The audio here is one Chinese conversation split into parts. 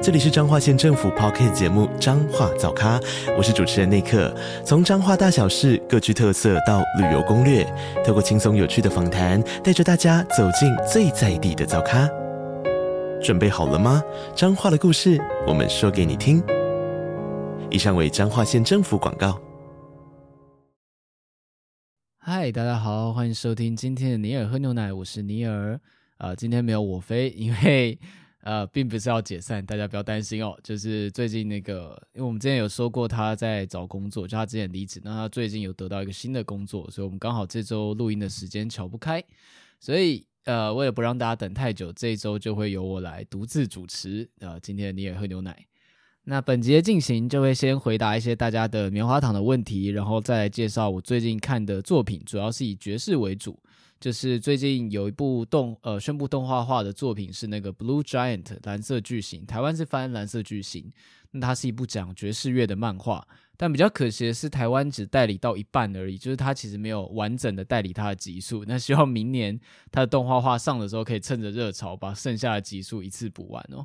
这里是彰化县政府 Podcast 节目《彰化早咖》，我是主持人内克。从彰化大小事各具特色到旅游攻略，透过轻松有趣的访谈，带着大家走进最在地的早咖。准备好了吗？彰化的故事，我们说给你听。以上为彰化县政府广告。嗨，大家好，欢迎收听今天的尼尔喝牛奶，我是尼尔。啊、呃，今天没有我飞，因为。呃，并不是要解散，大家不要担心哦。就是最近那个，因为我们之前有说过他在找工作，就他之前离职，那他最近有得到一个新的工作，所以我们刚好这周录音的时间瞧不开，所以呃，为了不让大家等太久，这一周就会由我来独自主持。呃，今天你也喝牛奶，那本集的进行就会先回答一些大家的棉花糖的问题，然后再来介绍我最近看的作品，主要是以爵士为主。就是最近有一部动呃宣布动画化的作品是那个 Blue Giant 蓝色巨型，台湾是翻蓝色巨型。那它是一部讲爵士乐的漫画，但比较可惜的是台湾只代理到一半而已，就是它其实没有完整的代理它的集数。那希望明年它的动画化上的时候，可以趁着热潮把剩下的集数一次补完哦。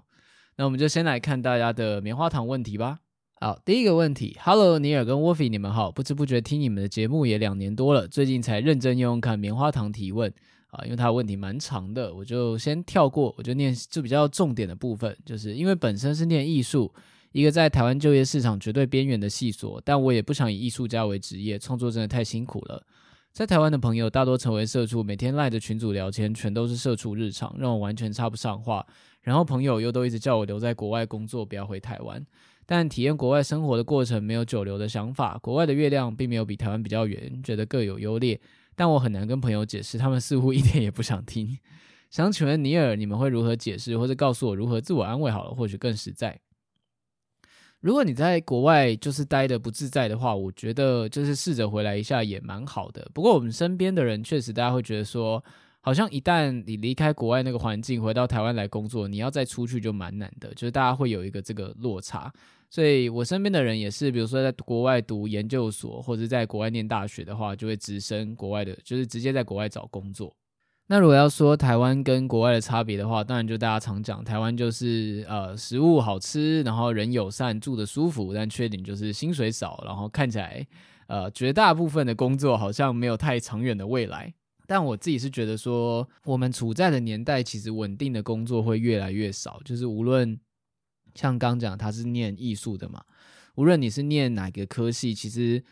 那我们就先来看大家的棉花糖问题吧。好，第一个问题，Hello，尼尔跟 Wolfie，你们好。不知不觉听你们的节目也两年多了，最近才认真用看棉花糖提问啊，因为他的问题蛮长的，我就先跳过，我就念就比较重点的部分，就是因为本身是念艺术，一个在台湾就业市场绝对边缘的系所，但我也不想以艺术家为职业，创作真的太辛苦了。在台湾的朋友大多成为社畜，每天赖着群组聊天全都是社畜日常，让我完全插不上话。然后朋友又都一直叫我留在国外工作，不要回台湾。但体验国外生活的过程没有久留的想法，国外的月亮并没有比台湾比较圆，觉得各有优劣，但我很难跟朋友解释，他们似乎一点也不想听。想请问尼尔，你们会如何解释，或者告诉我如何自我安慰好了，或许更实在。如果你在国外就是待得不自在的话，我觉得就是试着回来一下也蛮好的。不过我们身边的人确实大家会觉得说，好像一旦你离开国外那个环境，回到台湾来工作，你要再出去就蛮难的，就是大家会有一个这个落差。所以我身边的人也是，比如说在国外读研究所或者在国外念大学的话，就会直升国外的，就是直接在国外找工作。那如果要说台湾跟国外的差别的话，当然就大家常讲，台湾就是呃食物好吃，然后人友善，住得舒服，但缺点就是薪水少，然后看起来呃绝大部分的工作好像没有太长远的未来。但我自己是觉得说，我们处在的年代，其实稳定的工作会越来越少，就是无论。像刚讲，他是念艺术的嘛，无论你是念哪个科系，其实，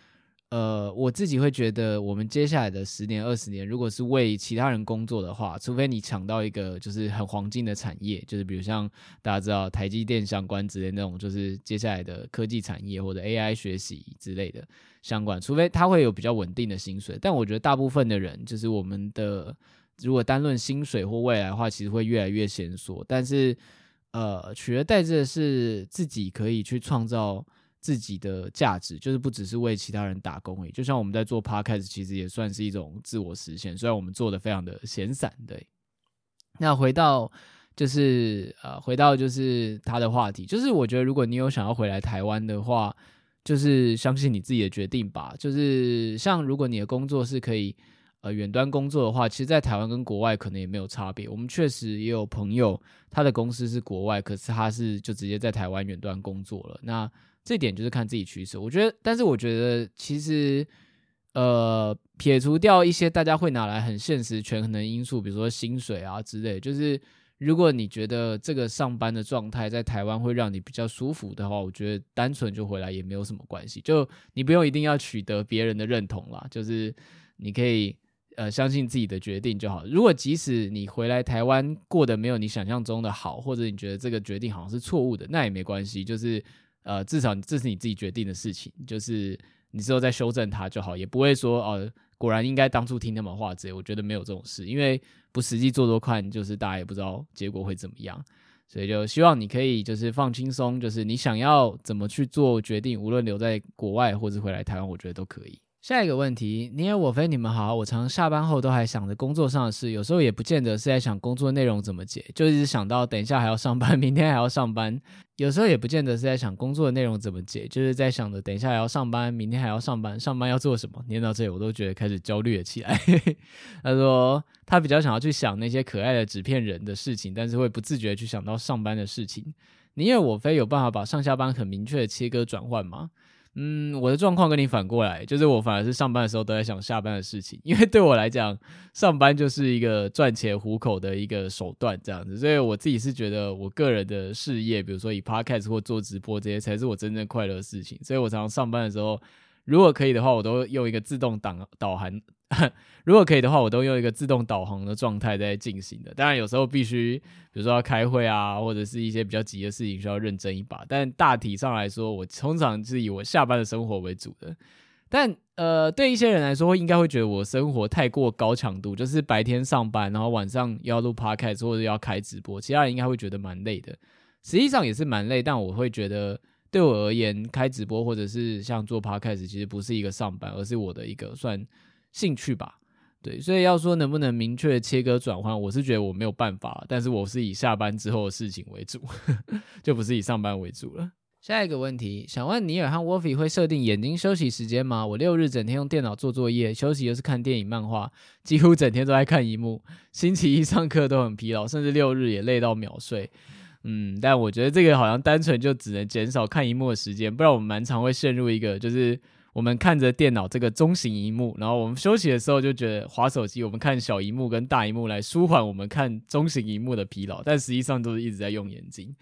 呃，我自己会觉得，我们接下来的十年、二十年，如果是为其他人工作的话，除非你抢到一个就是很黄金的产业，就是比如像大家知道台积电相关之类那种，就是接下来的科技产业或者 AI 学习之类的相关，除非他会有比较稳定的薪水。但我觉得大部分的人，就是我们的，如果单论薪水或未来的话，其实会越来越限缩，但是。呃，取而代之的是自己可以去创造自己的价值，就是不只是为其他人打工而已。就像我们在做 Podcast，其实也算是一种自我实现，虽然我们做的非常的闲散。对，那回到就是呃，回到就是他的话题，就是我觉得如果你有想要回来台湾的话，就是相信你自己的决定吧。就是像如果你的工作是可以。呃，远端工作的话，其实，在台湾跟国外可能也没有差别。我们确实也有朋友，他的公司是国外，可是他是就直接在台湾远端工作了。那这点就是看自己取舍。我觉得，但是我觉得，其实，呃，撇除掉一些大家会拿来很现实权衡的因素，比如说薪水啊之类，就是如果你觉得这个上班的状态在台湾会让你比较舒服的话，我觉得单纯就回来也没有什么关系。就你不用一定要取得别人的认同啦，就是你可以。呃，相信自己的决定就好。如果即使你回来台湾过得没有你想象中的好，或者你觉得这个决定好像是错误的，那也没关系。就是呃，至少这是你自己决定的事情，就是你之后再修正它就好，也不会说哦、呃，果然应该当初听他们话之类。我觉得没有这种事，因为不实际做做看，就是大家也不知道结果会怎么样。所以就希望你可以就是放轻松，就是你想要怎么去做决定，无论留在国外或者回来台湾，我觉得都可以。下一个问题，你好，我飞，你们好。我常常下班后都还想着工作上的事，有时候也不见得是在想工作内容怎么解，就一直想到等一下还要上班，明天还要上班。有时候也不见得是在想工作内容怎么解，就是在想着等一下还要上班，明天还要上班，上班要做什么。念到这里，我都觉得开始焦虑了起来。他说 他比较想要去想那些可爱的纸片人的事情，但是会不自觉去想到上班的事情。你好，我飞，有办法把上下班很明确的切割转换吗？嗯，我的状况跟你反过来，就是我反而是上班的时候都在想下班的事情，因为对我来讲，上班就是一个赚钱糊口的一个手段，这样子，所以我自己是觉得我个人的事业，比如说以 podcast 或做直播这些，才是我真正快乐的事情，所以我常常上班的时候。如果可以的话，我都用一个自动导导航。如果可以的话，我都用一个自动导航的状态在进行的。当然，有时候必须，比如说要开会啊，或者是一些比较急的事情需要认真一把。但大体上来说，我通常是以我下班的生活为主的。但呃，对一些人来说，应该会觉得我生活太过高强度，就是白天上班，然后晚上要录 podcast 或者要开直播，其他人应该会觉得蛮累的。实际上也是蛮累，但我会觉得。对我而言，开直播或者是像做 podcast，其实不是一个上班，而是我的一个算兴趣吧。对，所以要说能不能明确切割转换，我是觉得我没有办法，但是我是以下班之后的事情为主，就不是以上班为主了。下一个问题，想问尼尔和 Wolfie 会设定眼睛休息时间吗？我六日整天用电脑做作业，休息又是看电影漫画，几乎整天都在看荧幕。星期一上课都很疲劳，甚至六日也累到秒睡。嗯，但我觉得这个好像单纯就只能减少看荧幕的时间，不然我们蛮常会陷入一个，就是我们看着电脑这个中型荧幕，然后我们休息的时候就觉得划手机，我们看小荧幕跟大荧幕来舒缓我们看中型荧幕的疲劳，但实际上都是一直在用眼睛。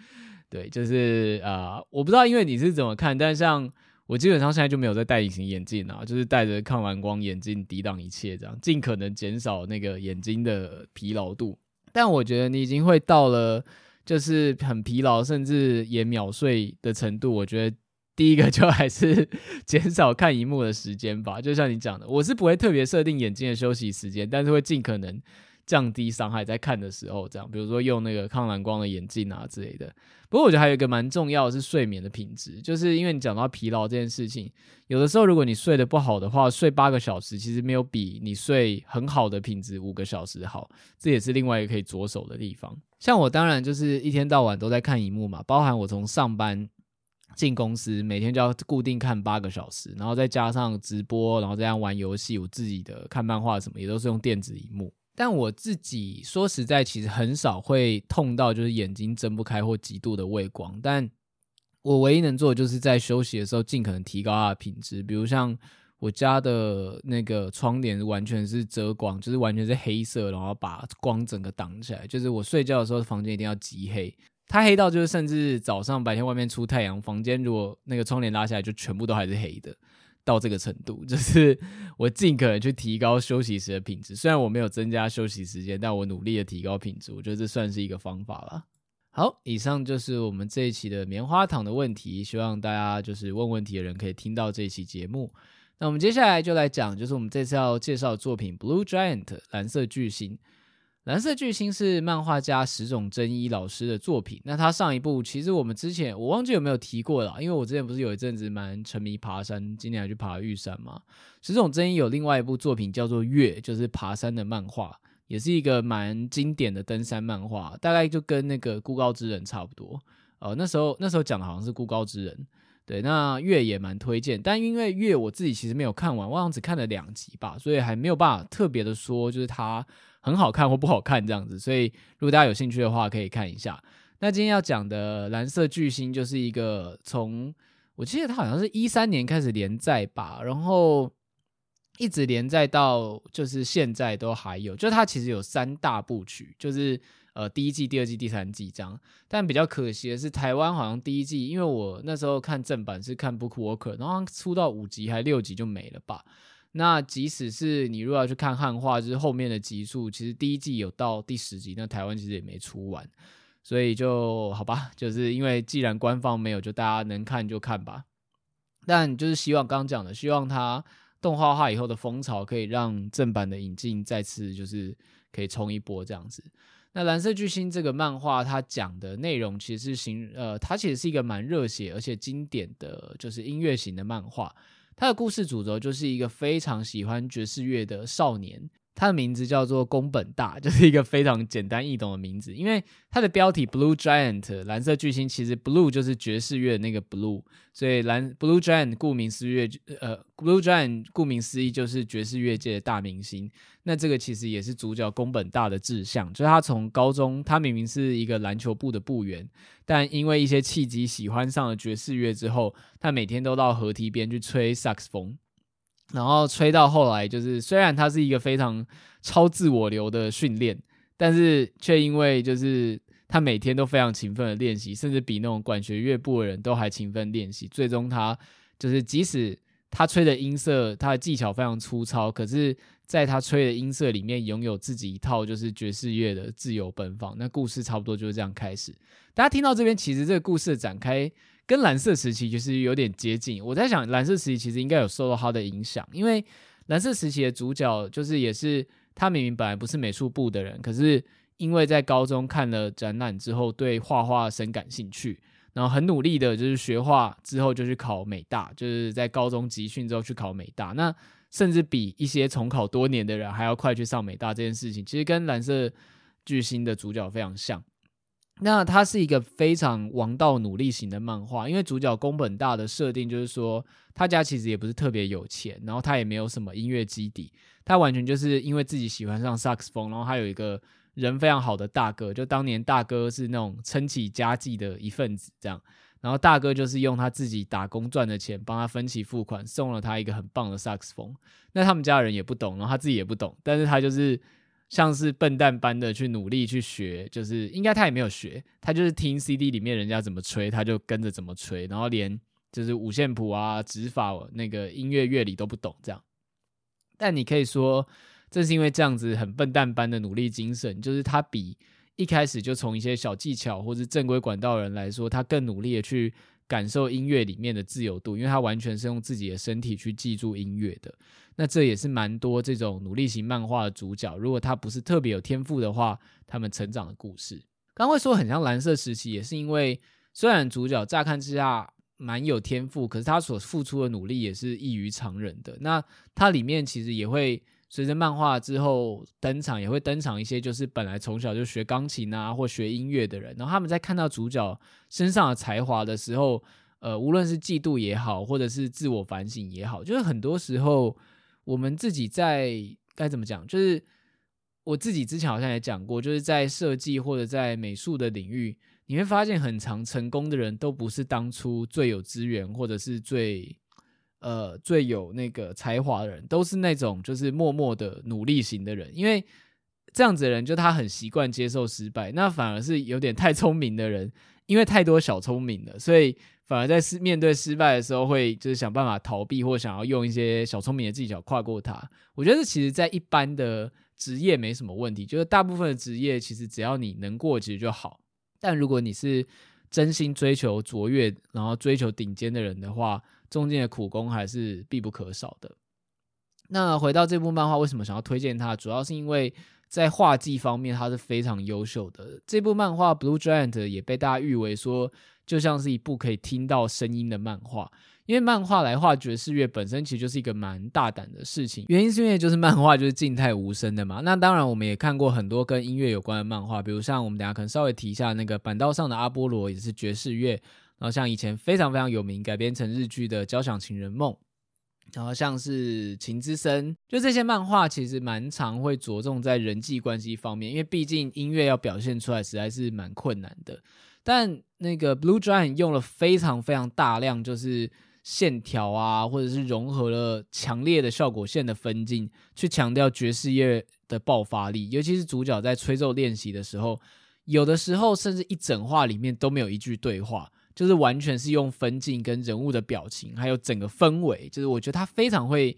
对，就是啊、我不知道因为你是怎么看，但像我基本上现在就没有在戴隐形眼镜啊，就是戴着抗蓝光眼镜抵挡一切，这样尽可能减少那个眼睛的疲劳度。但我觉得你已经会到了。就是很疲劳，甚至也秒睡的程度。我觉得第一个就还是 减少看荧幕的时间吧。就像你讲的，我是不会特别设定眼睛的休息时间，但是会尽可能降低伤害，在看的时候这样。比如说用那个抗蓝光的眼镜啊之类的。不过我觉得还有一个蛮重要的是睡眠的品质，就是因为你讲到疲劳这件事情，有的时候如果你睡得不好的话，睡八个小时其实没有比你睡很好的品质五个小时好。这也是另外一个可以着手的地方。像我当然就是一天到晚都在看荧幕嘛，包含我从上班进公司，每天就要固定看八个小时，然后再加上直播，然后这样玩游戏，我自己的看漫画什么也都是用电子荧幕。但我自己说实在，其实很少会痛到就是眼睛睁不开或极度的畏光。但我唯一能做的就是在休息的时候尽可能提高它的品质，比如像。我家的那个窗帘完全是遮光，就是完全是黑色，然后把光整个挡起来。就是我睡觉的时候，房间一定要极黑，它黑到就是甚至早上白天外面出太阳，房间如果那个窗帘拉下来，就全部都还是黑的，到这个程度。就是我尽可能去提高休息时的品质。虽然我没有增加休息时间，但我努力的提高品质。我觉得这算是一个方法了。好，以上就是我们这一期的棉花糖的问题。希望大家就是问问题的人可以听到这一期节目。那我们接下来就来讲，就是我们这次要介绍的作品《Blue Giant》蓝色巨星。蓝色巨星是漫画家石冢真一老师的作品。那他上一部其实我们之前我忘记有没有提过了，因为我之前不是有一阵子蛮沉迷爬山，今年还去爬玉山嘛。石冢真一有另外一部作品叫做《月》，就是爬山的漫画，也是一个蛮经典的登山漫画，大概就跟那个《孤高之人》差不多。呃，那时候那时候讲的好像是《孤高之人》。对，那月也蛮推荐，但因为月我自己其实没有看完，我好像只看了两集吧，所以还没有办法特别的说，就是它很好看或不好看这样子。所以如果大家有兴趣的话，可以看一下。那今天要讲的蓝色巨星就是一个从我记得它好像是一三年开始连载吧，然后一直连载到就是现在都还有，就它其实有三大部曲，就是。呃，第一季、第二季、第三季这样，但比较可惜的是，台湾好像第一季，因为我那时候看正版是看 BookWalker，然后出到五集还六集就没了吧。那即使是你如果要去看汉化，就是后面的集数，其实第一季有到第十集，那台湾其实也没出完，所以就好吧，就是因为既然官方没有，就大家能看就看吧。但就是希望刚刚讲的，希望它动画化以后的风潮可以让正版的引进再次就是可以冲一波这样子。那蓝色巨星这个漫画，它讲的内容其实是形呃，它其实是一个蛮热血而且经典的就是音乐型的漫画。他的故事主轴就是一个非常喜欢爵士乐的少年。他的名字叫做宫本大，就是一个非常简单易懂的名字。因为他的标题 Blue Giant 蓝色巨星，其实 Blue 就是爵士乐那个 Blue，所以蓝 Blue Giant 顾名思义，呃，Blue Giant 顾名思义就是爵士乐界的大明星。那这个其实也是主角宫本大的志向，就是他从高中，他明明是一个篮球部的部员，但因为一些契机喜欢上了爵士乐之后，他每天都到河堤边去吹萨克斯风。然后吹到后来，就是虽然他是一个非常超自我流的训练，但是却因为就是他每天都非常勤奋的练习，甚至比那种管弦乐部的人都还勤奋练习。最终他就是即使他吹的音色，他的技巧非常粗糙，可是在他吹的音色里面拥有自己一套就是爵士乐的自由奔放。那故事差不多就是这样开始。大家听到这边，其实这个故事的展开。跟蓝色时期就是有点接近，我在想蓝色时期其实应该有受到他的影响，因为蓝色时期的主角就是也是他明明本来不是美术部的人，可是因为在高中看了展览之后对画画深感兴趣，然后很努力的就是学画之后就去考美大，就是在高中集训之后去考美大，那甚至比一些重考多年的人还要快去上美大这件事情，其实跟蓝色巨星的主角非常像。那它是一个非常王道努力型的漫画，因为主角宫本大的设定就是说，他家其实也不是特别有钱，然后他也没有什么音乐基底，他完全就是因为自己喜欢上萨克斯风，然后他有一个人非常好的大哥，就当年大哥是那种撑起家计的一份子这样，然后大哥就是用他自己打工赚的钱帮他分期付款，送了他一个很棒的萨克斯风，那他们家人也不懂，然后他自己也不懂，但是他就是。像是笨蛋般的去努力去学，就是应该他也没有学，他就是听 CD 里面人家怎么吹，他就跟着怎么吹，然后连就是五线谱啊、指法那个音乐乐理都不懂这样。但你可以说，正是因为这样子很笨蛋般的努力精神，就是他比一开始就从一些小技巧或是正规管道人来说，他更努力的去感受音乐里面的自由度，因为他完全是用自己的身体去记住音乐的。那这也是蛮多这种努力型漫画的主角，如果他不是特别有天赋的话，他们成长的故事。刚会说很像蓝色时期，也是因为虽然主角乍看之下蛮有天赋，可是他所付出的努力也是异于常人的。那它里面其实也会随着漫画之后登场，也会登场一些就是本来从小就学钢琴啊或学音乐的人，然后他们在看到主角身上的才华的时候，呃，无论是嫉妒也好，或者是自我反省也好，就是很多时候。我们自己在该怎么讲？就是我自己之前好像也讲过，就是在设计或者在美术的领域，你会发现很长成功的人都不是当初最有资源或者是最呃最有那个才华的人，都是那种就是默默的努力型的人。因为这样子的人，就他很习惯接受失败，那反而是有点太聪明的人，因为太多小聪明了，所以。反而在失面对失败的时候，会就是想办法逃避，或想要用一些小聪明的技巧跨过它。我觉得其实，在一般的职业没什么问题，就是大部分的职业其实只要你能过，其实就好。但如果你是真心追求卓越，然后追求顶尖的人的话，中间的苦功还是必不可少的。那回到这部漫画，为什么想要推荐它？主要是因为在画技方面，它是非常优秀的。这部漫画《Blue Giant》也被大家誉为说。就像是一部可以听到声音的漫画，因为漫画来画爵士乐本身其实就是一个蛮大胆的事情。原因是因为就是漫画就是静态无声的嘛。那当然我们也看过很多跟音乐有关的漫画，比如像我们等下可能稍微提一下那个板道上的阿波罗也是爵士乐，然后像以前非常非常有名改编成日剧的《交响情人梦》，然后像是《情之声》，就这些漫画其实蛮常会着重在人际关系方面，因为毕竟音乐要表现出来实在是蛮困难的。但那个 Blue Giant 用了非常非常大量，就是线条啊，或者是融合了强烈的效果线的分镜，去强调爵士乐的爆发力。尤其是主角在吹奏练习的时候，有的时候甚至一整话里面都没有一句对话，就是完全是用分镜跟人物的表情，还有整个氛围，就是我觉得他非常会。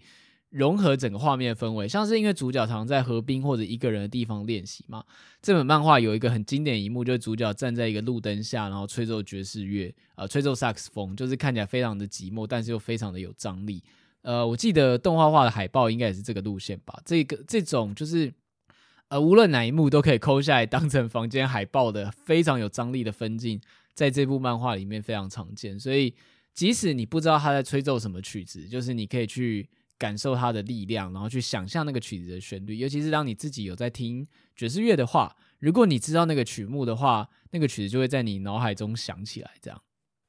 融合整个画面的氛围，像是因为主角常在河滨或者一个人的地方练习嘛。这本漫画有一个很经典一幕，就是主角站在一个路灯下，然后吹奏爵士乐，呃，吹奏萨克斯风，就是看起来非常的寂寞，但是又非常的有张力。呃，我记得动画化的海报应该也是这个路线吧。这个这种就是，呃，无论哪一幕都可以抠下来当成房间海报的非常有张力的分镜，在这部漫画里面非常常见，所以。即使你不知道他在吹奏什么曲子，就是你可以去感受它的力量，然后去想象那个曲子的旋律。尤其是当你自己有在听爵士乐的话，如果你知道那个曲目的话，那个曲子就会在你脑海中响起来，这样。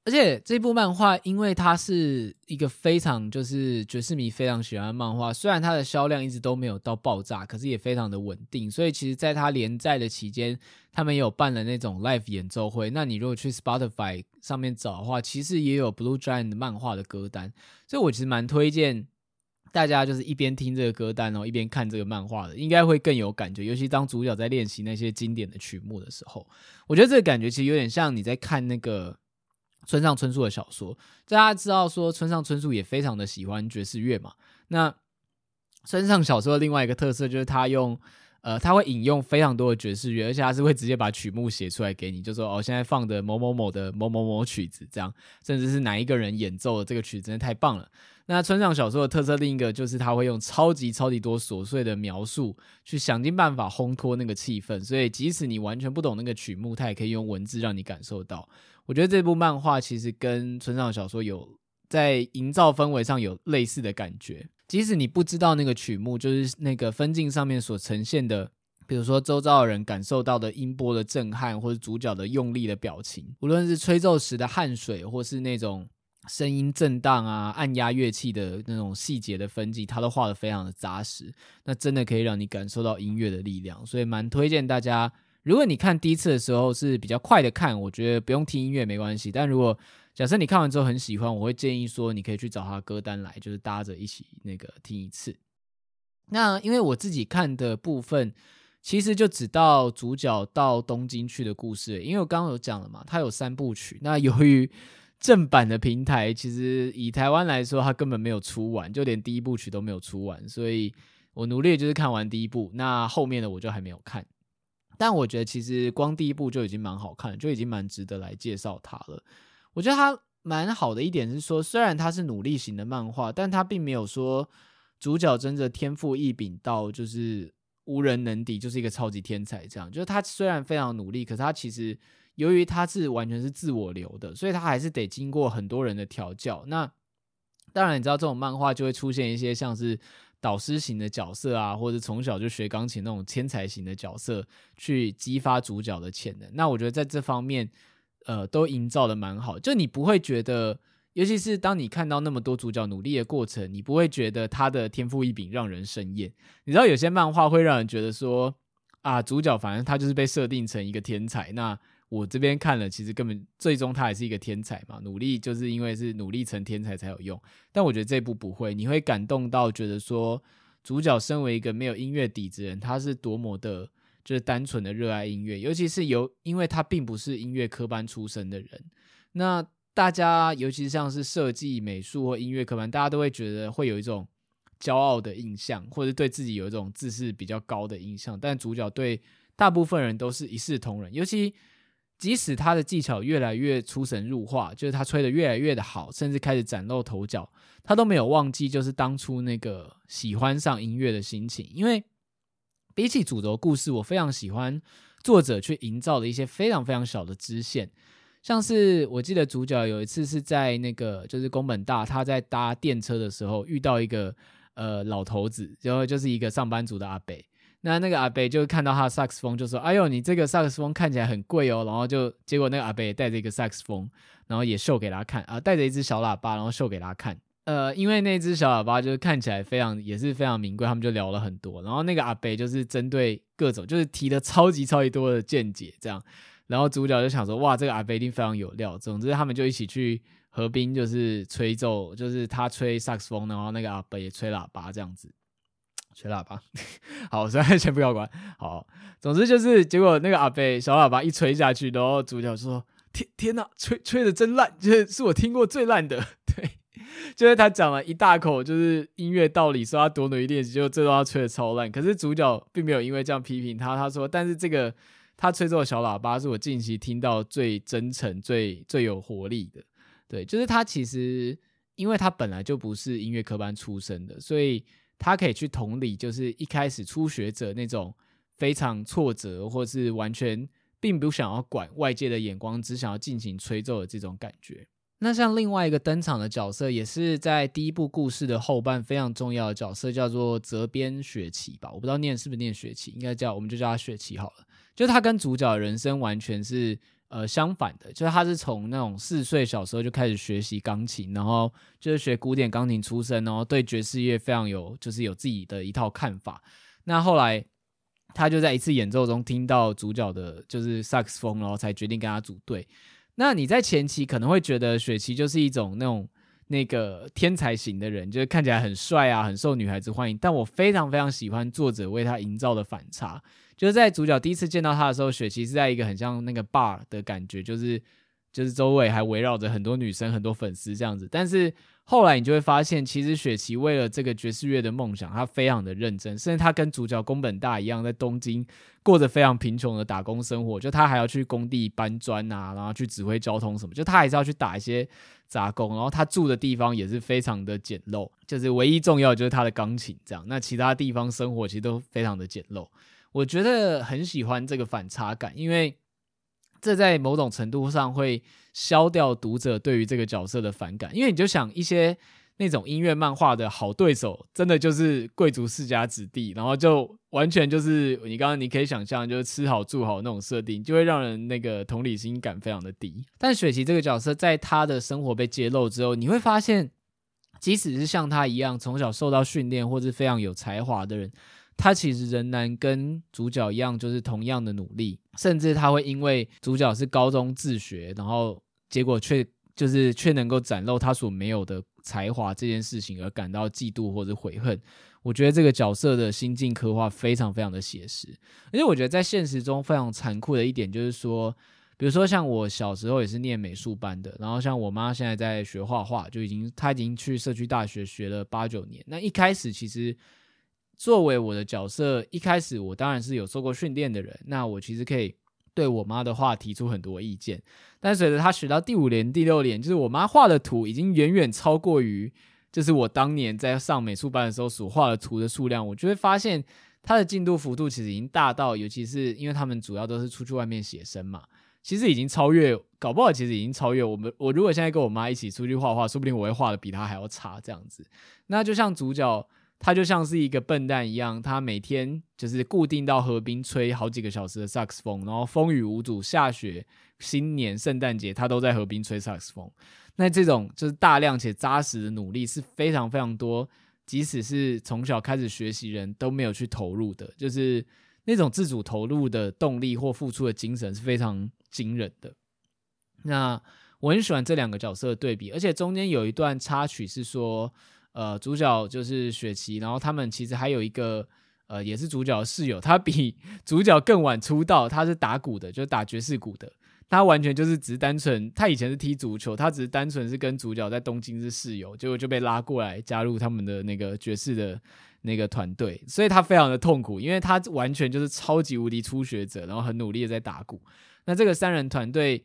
而且这部漫画，因为它是一个非常就是爵士迷非常喜欢的漫画，虽然它的销量一直都没有到爆炸，可是也非常的稳定。所以其实，在它连载的期间，他们也有办了那种 live 演奏会。那你如果去 Spotify 上面找的话，其实也有 Blue Giant 的漫画的歌单。所以我其实蛮推荐大家，就是一边听这个歌单哦，一边看这个漫画的，应该会更有感觉。尤其当主角在练习那些经典的曲目的时候，我觉得这个感觉其实有点像你在看那个。村上春树的小说，大家知道说村上春树也非常的喜欢爵士乐嘛。那村上小说的另外一个特色就是他用，呃，他会引用非常多的爵士乐，而且他是会直接把曲目写出来给你，就说哦，现在放的某某某的某某某曲子这样，甚至是哪一个人演奏的这个曲子真的太棒了。那村上小说的特色另一个就是他会用超级超级多琐碎的描述，去想尽办法烘托那个气氛，所以即使你完全不懂那个曲目，他也可以用文字让你感受到。我觉得这部漫画其实跟村上小说有在营造氛围上有类似的感觉，即使你不知道那个曲目，就是那个分镜上面所呈现的，比如说周遭的人感受到的音波的震撼，或者主角的用力的表情，无论是吹奏时的汗水，或是那种声音震荡啊、按压乐器的那种细节的分镜，它都画得非常的扎实，那真的可以让你感受到音乐的力量，所以蛮推荐大家。如果你看第一次的时候是比较快的看，我觉得不用听音乐没关系。但如果假设你看完之后很喜欢，我会建议说你可以去找他歌单来，就是搭着一起那个听一次。那因为我自己看的部分，其实就只到主角到东京去的故事。因为我刚刚有讲了嘛，它有三部曲。那由于正版的平台，其实以台湾来说，它根本没有出完，就连第一部曲都没有出完，所以我努力就是看完第一部，那后面的我就还没有看。但我觉得其实光第一部就已经蛮好看，就已经蛮值得来介绍它了。我觉得它蛮好的一点是说，虽然它是努力型的漫画，但它并没有说主角真的天赋异禀到就是无人能敌，就是一个超级天才这样。就是他虽然非常努力，可是他其实由于他是完全是自我流的，所以他还是得经过很多人的调教。那当然，你知道这种漫画就会出现一些像是。导师型的角色啊，或者从小就学钢琴那种天才型的角色，去激发主角的潜能。那我觉得在这方面，呃，都营造的蛮好。就你不会觉得，尤其是当你看到那么多主角努力的过程，你不会觉得他的天赋异禀让人生厌。你知道有些漫画会让人觉得说，啊，主角反正他就是被设定成一个天才，那。我这边看了，其实根本最终他还是一个天才嘛，努力就是因为是努力成天才才有用。但我觉得这部不会，你会感动到觉得说，主角身为一个没有音乐底子的人，他是多么的，就是单纯的热爱音乐，尤其是由，因为他并不是音乐科班出身的人。那大家，尤其像是设计、美术或音乐科班，大家都会觉得会有一种骄傲的印象，或者对自己有一种自视比较高的印象。但主角对大部分人都是一视同仁，尤其。即使他的技巧越来越出神入化，就是他吹的越来越的好，甚至开始崭露头角，他都没有忘记就是当初那个喜欢上音乐的心情。因为比起主轴故事，我非常喜欢作者去营造的一些非常非常小的支线，像是我记得主角有一次是在那个就是宫本大，他在搭电车的时候遇到一个呃老头子，然后就是一个上班族的阿北。那那个阿伯就看到他萨克斯风，就说：“哎呦，你这个萨克斯风看起来很贵哦。”然后就结果那个阿伯也带着一个萨克斯风，然后也秀给他看啊，带着一只小喇叭，然后秀给他看。呃，因为那只小喇叭就是看起来非常也是非常名贵，他们就聊了很多。然后那个阿伯就是针对各种就是提了超级超级多的见解，这样。然后主角就想说：“哇，这个阿伯一定非常有料。”总之，他们就一起去河滨，就是吹奏，就是他吹萨克斯风，然后那个阿伯也吹喇叭，这样子。吹喇叭，好，所以先不要管。好，总之就是，结果那个阿伯小喇叭一吹下去，然后主角说：“天天呐，吹吹的真烂，就是是我听过最烂的。”对，就是他讲了一大口就是音乐道理，说他多努力练习，结果最终他吹的超烂。可是主角并没有因为这样批评他，他说：“但是这个他吹奏的小喇叭是我近期听到最真诚、最最有活力的。”对，就是他其实因为他本来就不是音乐科班出身的，所以。他可以去同理，就是一开始初学者那种非常挫折，或是完全并不想要管外界的眼光，只想要尽情吹奏的这种感觉。那像另外一个登场的角色，也是在第一部故事的后半非常重要的角色，叫做泽边雪琪吧？我不知道念是不是念雪琪，应该叫我们就叫他雪琪好了。就他跟主角的人生完全是呃相反的，就是他是从那种四岁小时候就开始学习钢琴，然后就是学古典钢琴出身，然后对爵士乐非常有就是有自己的一套看法。那后来他就在一次演奏中听到主角的就是萨克斯风，然后才决定跟他组队。那你在前期可能会觉得雪琪就是一种那种那个天才型的人，就是看起来很帅啊，很受女孩子欢迎。但我非常非常喜欢作者为他营造的反差，就是在主角第一次见到他的时候，雪琪是在一个很像那个 bar 的感觉，就是就是周围还围绕着很多女生、很多粉丝这样子，但是。后来你就会发现，其实雪琪为了这个爵士乐的梦想，他非常的认真，甚至他跟主角宫本大一样，在东京过着非常贫穷的打工生活。就他还要去工地搬砖啊，然后去指挥交通什么，就他还是要去打一些杂工。然后他住的地方也是非常的简陋，就是唯一重要的就是他的钢琴这样。那其他地方生活其实都非常的简陋。我觉得很喜欢这个反差感，因为。这在某种程度上会消掉读者对于这个角色的反感，因为你就想一些那种音乐漫画的好对手，真的就是贵族世家子弟，然后就完全就是你刚刚你可以想象，就是吃好住好那种设定，就会让人那个同理心感非常的低。但雪琪这个角色，在他的生活被揭露之后，你会发现，即使是像他一样从小受到训练或是非常有才华的人。他其实仍然跟主角一样，就是同样的努力，甚至他会因为主角是高中自学，然后结果却就是却能够展露他所没有的才华这件事情而感到嫉妒或者悔恨。我觉得这个角色的心境刻画非常非常的写实，而且我觉得在现实中非常残酷的一点就是说，比如说像我小时候也是念美术班的，然后像我妈现在在学画画，就已经她已经去社区大学学了八九年，那一开始其实。作为我的角色，一开始我当然是有受过训练的人，那我其实可以对我妈的画提出很多意见。但随着她学到第五年、第六年，就是我妈画的图已经远远超过于，就是我当年在上美术班的时候所画的图的数量，我就会发现她的进度幅度其实已经大到，尤其是因为他们主要都是出去外面写生嘛，其实已经超越，搞不好其实已经超越我们。我如果现在跟我妈一起出去画画，说不定我会画的比她还要差这样子。那就像主角。他就像是一个笨蛋一样，他每天就是固定到河边吹好几个小时的萨克斯风，然后风雨无阻，下雪、新年、圣诞节，他都在河边吹萨克斯风。那这种就是大量且扎实的努力是非常非常多，即使是从小开始学习人都没有去投入的，就是那种自主投入的动力或付出的精神是非常惊人的。那我很喜欢这两个角色的对比，而且中间有一段插曲是说。呃，主角就是雪琪，然后他们其实还有一个，呃，也是主角的室友，他比 主角更晚出道，他是打鼓的，就是打爵士鼓的，他完全就是只是单纯，他以前是踢足球，他只是单纯是跟主角在东京是室友，结果就被拉过来加入他们的那个爵士的那个团队，所以他非常的痛苦，因为他完全就是超级无敌初学者，然后很努力的在打鼓，那这个三人团队。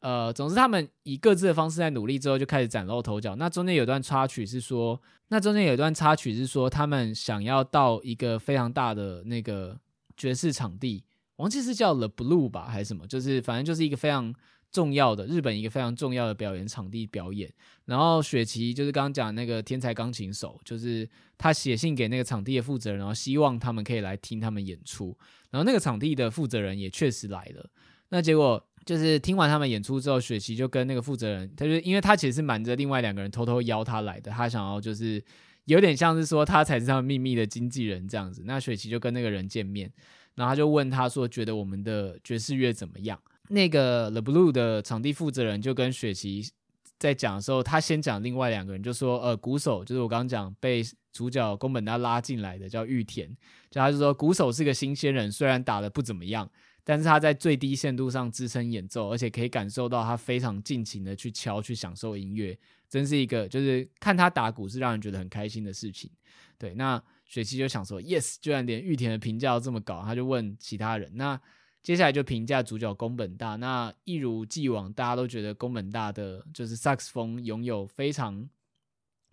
呃，总之，他们以各自的方式在努力之后，就开始崭露头角。那中间有段插曲是说，那中间有一段插曲是说，他们想要到一个非常大的那个爵士场地，忘记是叫 The Blue 吧，还是什么，就是反正就是一个非常重要的日本一个非常重要的表演场地表演。然后雪琪就是刚刚讲那个天才钢琴手，就是他写信给那个场地的负责人，然后希望他们可以来听他们演出。然后那个场地的负责人也确实来了。那结果。就是听完他们演出之后，雪琪就跟那个负责人，他就因为他其实是瞒着另外两个人偷偷邀他来的，他想要就是有点像是说他才是他们秘密的经纪人这样子。那雪琪就跟那个人见面，然后他就问他说，觉得我们的爵士乐怎么样？那个 The Blue 的场地负责人就跟雪琪在讲的时候，他先讲另外两个人，就说呃，鼓手就是我刚刚讲被主角宫本大拉进来的叫玉田，就他就说鼓手是个新鲜人，虽然打的不怎么样。但是他在最低限度上支撑演奏，而且可以感受到他非常尽情的去敲，去享受音乐，真是一个就是看他打鼓是让人觉得很开心的事情。对，那雪琪就想说，yes，居然连玉田的评价都这么高，他就问其他人，那接下来就评价主角宫本大。那一如既往，大家都觉得宫本大的就是萨克斯风拥有非常，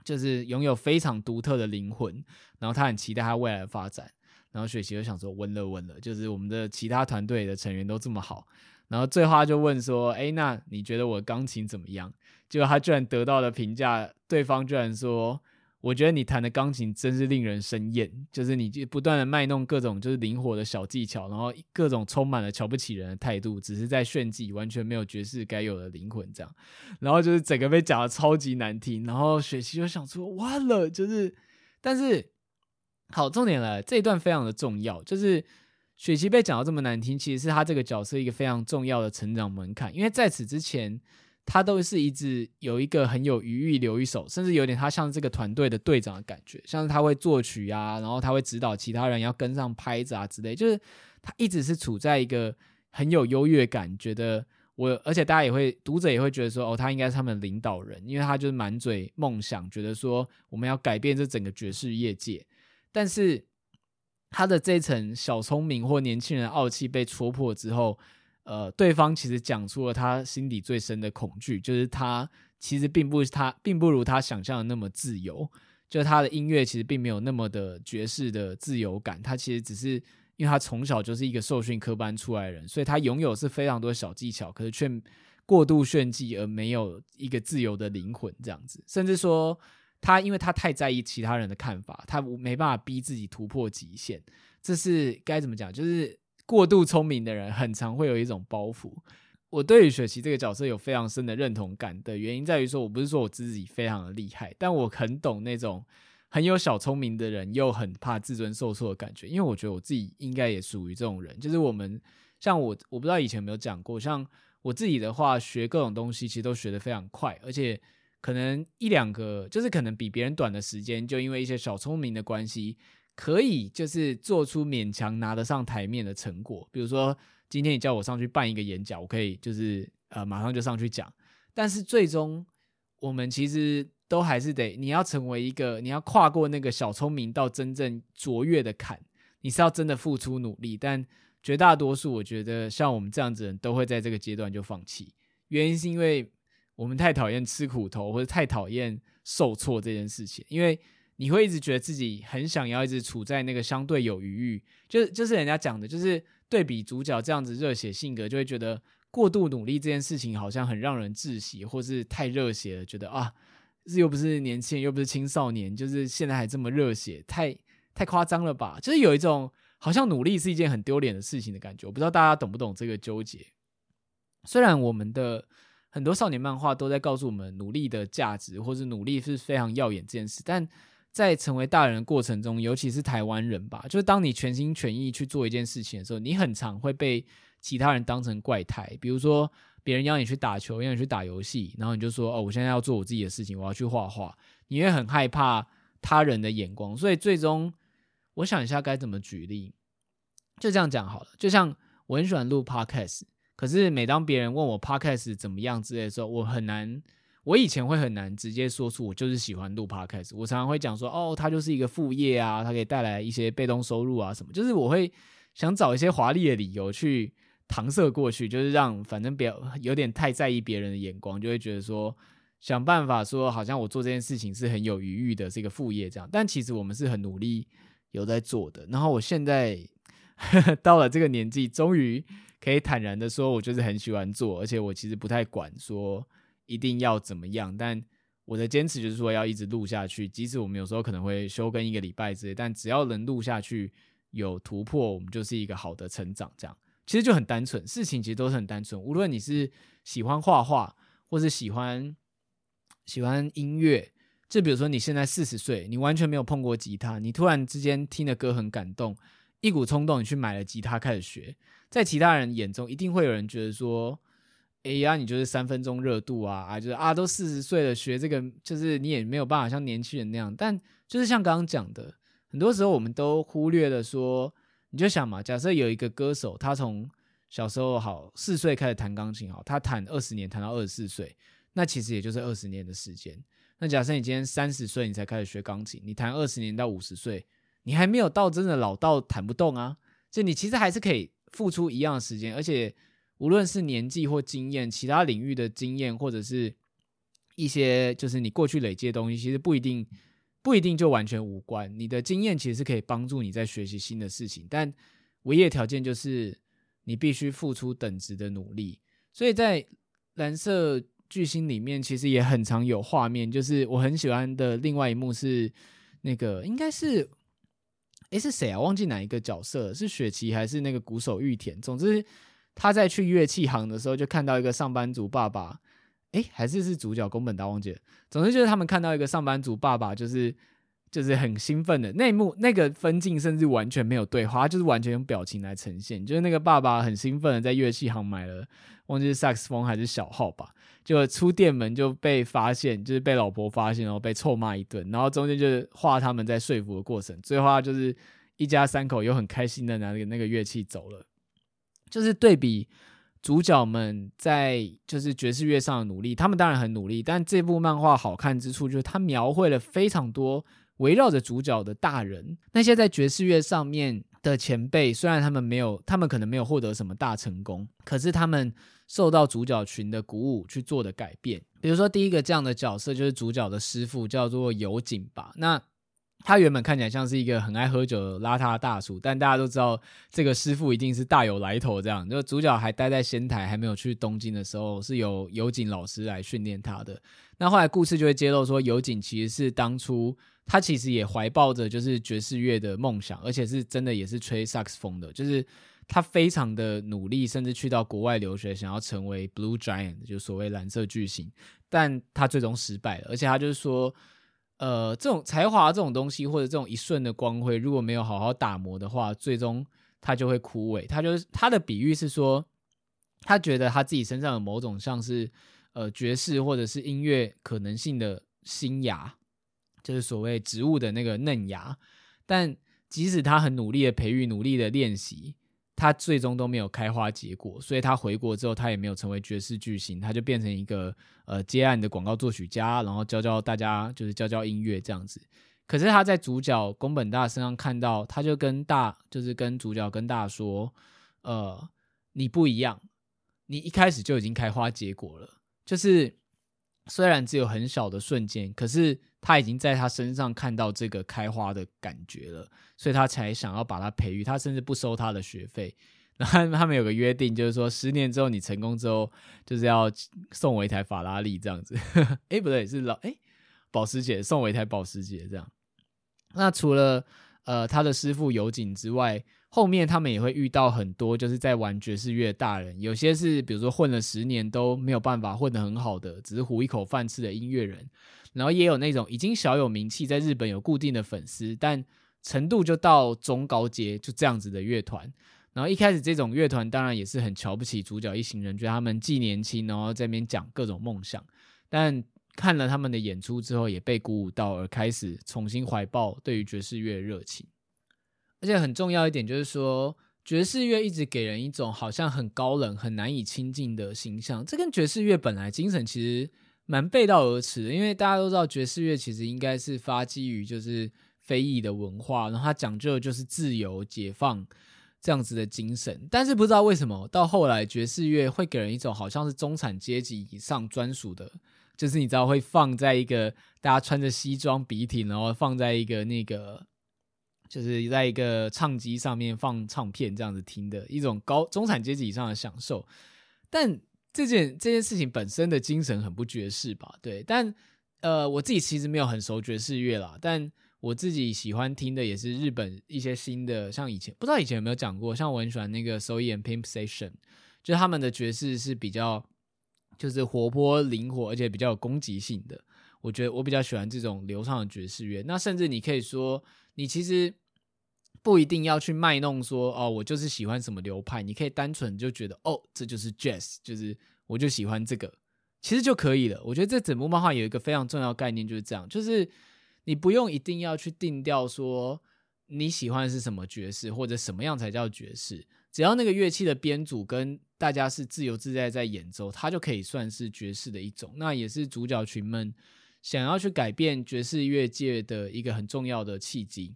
就是拥有非常独特的灵魂，然后他很期待他未来的发展。然后雪琪就想说，稳了稳了，就是我们的其他团队的成员都这么好，然后最后他就问说：“哎，那你觉得我钢琴怎么样？”结果他居然得到了评价，对方居然说。我觉得你弹的钢琴真是令人生厌，就是你就不断的卖弄各种就是灵活的小技巧，然后各种充满了瞧不起人的态度，只是在炫技，完全没有爵士该有的灵魂这样。然后就是整个被讲的超级难听，然后雪琪就想说完了，就是，但是好，重点来了，这一段非常的重要，就是雪琪被讲到这么难听，其实是他这个角色一个非常重要的成长门槛，因为在此之前。他都是一直有一个很有余裕留一手，甚至有点他像这个团队的队长的感觉，像是他会作曲啊，然后他会指导其他人要跟上拍子啊之类，就是他一直是处在一个很有优越感，觉得我，而且大家也会读者也会觉得说，哦，他应该是他们领导人，因为他就是满嘴梦想，觉得说我们要改变这整个爵士业界，但是他的这层小聪明或年轻人傲气被戳破之后。呃，对方其实讲出了他心底最深的恐惧，就是他其实并不他并不如他想象的那么自由，就他的音乐其实并没有那么的爵士的自由感，他其实只是因为他从小就是一个受训科班出来的人，所以他拥有是非常多小技巧，可是却过度炫技而没有一个自由的灵魂这样子，甚至说他因为他太在意其他人的看法，他没办法逼自己突破极限，这是该怎么讲？就是。过度聪明的人很常会有一种包袱。我对于雪琪这个角色有非常深的认同感的原因在于说，我不是说我自己非常的厉害，但我很懂那种很有小聪明的人又很怕自尊受挫的感觉。因为我觉得我自己应该也属于这种人，就是我们像我，我不知道以前有没有讲过，像我自己的话，学各种东西其实都学得非常快，而且可能一两个就是可能比别人短的时间，就因为一些小聪明的关系。可以就是做出勉强拿得上台面的成果，比如说今天你叫我上去办一个演讲，我可以就是呃马上就上去讲。但是最终我们其实都还是得，你要成为一个，你要跨过那个小聪明到真正卓越的坎，你是要真的付出努力。但绝大多数我觉得像我们这样子人都会在这个阶段就放弃，原因是因为我们太讨厌吃苦头，或者太讨厌受挫这件事情，因为。你会一直觉得自己很想要一直处在那个相对有余裕，就是就是人家讲的，就是对比主角这样子热血性格，就会觉得过度努力这件事情好像很让人窒息，或是太热血了，觉得啊，又不是年轻人，又不是青少年，就是现在还这么热血，太太夸张了吧？就是有一种好像努力是一件很丢脸的事情的感觉。我不知道大家懂不懂这个纠结。虽然我们的很多少年漫画都在告诉我们努力的价值，或是努力是非常耀眼这件事，但在成为大人的过程中，尤其是台湾人吧，就是当你全心全意去做一件事情的时候，你很常会被其他人当成怪胎。比如说，别人邀你去打球，邀你去打游戏，然后你就说：“哦，我现在要做我自己的事情，我要去画画。”你会很害怕他人的眼光，所以最终，我想一下该怎么举例，就这样讲好了。就像我很喜欢录 podcast，可是每当别人问我 podcast 怎么样之类的时候，我很难。我以前会很难直接说出我就是喜欢录 podcast，我常常会讲说哦，它就是一个副业啊，它可以带来一些被动收入啊什么，就是我会想找一些华丽的理由去搪塞过去，就是让反正别有点太在意别人的眼光，就会觉得说想办法说好像我做这件事情是很有余裕的这个副业这样，但其实我们是很努力有在做的。然后我现在呵 呵到了这个年纪，终于可以坦然的说，我就是很喜欢做，而且我其实不太管说。一定要怎么样？但我的坚持就是说要一直录下去，即使我们有时候可能会休更一个礼拜之类，但只要能录下去，有突破，我们就是一个好的成长。这样其实就很单纯，事情其实都是很单纯。无论你是喜欢画画，或是喜欢喜欢音乐，就比如说你现在四十岁，你完全没有碰过吉他，你突然之间听的歌很感动，一股冲动你去买了吉他开始学，在其他人眼中，一定会有人觉得说。哎呀，你就是三分钟热度啊啊，就是啊，都四十岁了，学这个就是你也没有办法像年轻人那样。但就是像刚刚讲的，很多时候我们都忽略了说，你就想嘛，假设有一个歌手，他从小时候好四岁开始弹钢琴，好，他弹二十年，弹到二十四岁，那其实也就是二十年的时间。那假设你今天三十岁，你才开始学钢琴，你弹二十年到五十岁，你还没有到真的老到弹不动啊，就你其实还是可以付出一样的时间，而且。无论是年纪或经验，其他领域的经验，或者是一些就是你过去累积的东西，其实不一定不一定就完全无关。你的经验其实是可以帮助你在学习新的事情，但唯一的条件就是你必须付出等值的努力。所以在蓝色巨星里面，其实也很常有画面，就是我很喜欢的另外一幕是那个应该是。诶，是谁啊？忘记哪一个角色了，是雪琪还是那个鼓手玉田？总之，他在去乐器行的时候，就看到一个上班族爸爸。诶，还是是主角宫本大忘记了。总之就是他们看到一个上班族爸爸，就是就是很兴奋的那幕。那个分镜甚至完全没有对话，就是完全用表情来呈现。就是那个爸爸很兴奋的在乐器行买了，忘记是萨克斯风还是小号吧。就出店门就被发现，就是被老婆发现，然后被臭骂一顿，然后中间就是画他们在说服的过程，最后就是一家三口又很开心的拿着那个乐器走了，就是对比主角们在就是爵士乐上的努力，他们当然很努力，但这部漫画好看之处就是它描绘了非常多围绕着主角的大人，那些在爵士乐上面的前辈，虽然他们没有，他们可能没有获得什么大成功，可是他们。受到主角群的鼓舞去做的改变，比如说第一个这样的角色就是主角的师傅，叫做油井吧。那他原本看起来像是一个很爱喝酒邋遢的大叔，但大家都知道这个师傅一定是大有来头。这样，就主角还待在仙台，还没有去东京的时候，是由油井老师来训练他的。那后来故事就会揭露说，油井其实是当初他其实也怀抱着就是爵士乐的梦想，而且是真的也是吹萨克斯风的，就是。他非常的努力，甚至去到国外留学，想要成为 Blue Giant，就所谓蓝色巨星，但他最终失败了。而且他就是说，呃，这种才华这种东西，或者这种一瞬的光辉，如果没有好好打磨的话，最终他就会枯萎。他就是他的比喻是说，他觉得他自己身上有某种像是呃爵士或者是音乐可能性的新芽，就是所谓植物的那个嫩芽，但即使他很努力的培育，努力的练习。他最终都没有开花结果，所以他回国之后，他也没有成为爵士巨星，他就变成一个呃接案的广告作曲家，然后教教大家，就是教教音乐这样子。可是他在主角宫本大身上看到，他就跟大，就是跟主角跟大说，呃，你不一样，你一开始就已经开花结果了，就是虽然只有很小的瞬间，可是。他已经在他身上看到这个开花的感觉了，所以他才想要把他培育。他甚至不收他的学费。然后他们有个约定，就是说十年之后你成功之后，就是要送我一台法拉利这样子。哎，不对，是老哎保时捷，送我一台保时捷这样。那除了呃他的师傅油井之外，后面他们也会遇到很多就是在玩爵士乐的大人，有些是比如说混了十年都没有办法混得很好的，只是糊一口饭吃的音乐人。然后也有那种已经小有名气，在日本有固定的粉丝，但程度就到中高阶，就这样子的乐团。然后一开始这种乐团当然也是很瞧不起主角一行人，觉得他们既年轻，然后在那边讲各种梦想。但看了他们的演出之后，也被鼓舞到，而开始重新怀抱对于爵士乐的热情。而且很重要一点就是说，爵士乐一直给人一种好像很高冷、很难以亲近的形象。这跟爵士乐本来精神其实。蛮背道而驰的，因为大家都知道爵士乐其实应该是发基于就是非裔的文化，然后它讲究的就是自由解放这样子的精神。但是不知道为什么到后来爵士乐会给人一种好像是中产阶级以上专属的，就是你知道会放在一个大家穿着西装笔挺，然后放在一个那个就是在一个唱机上面放唱片这样子听的一种高中产阶级以上的享受，但。这件这件事情本身的精神很不爵士吧？对，但呃，我自己其实没有很熟爵士乐啦，但我自己喜欢听的也是日本一些新的，像以前不知道以前有没有讲过，像我很喜欢那个 Soy and Pimp Session，就是他们的爵士是比较就是活泼灵活，而且比较有攻击性的。我觉得我比较喜欢这种流畅的爵士乐。那甚至你可以说，你其实。不一定要去卖弄说哦，我就是喜欢什么流派，你可以单纯就觉得哦，这就是 jazz，就是我就喜欢这个，其实就可以了。我觉得这整部漫画有一个非常重要概念就是这样，就是你不用一定要去定调说你喜欢的是什么爵士或者什么样才叫爵士，只要那个乐器的编组跟大家是自由自在在演奏，它就可以算是爵士的一种。那也是主角群们想要去改变爵士乐界的一个很重要的契机。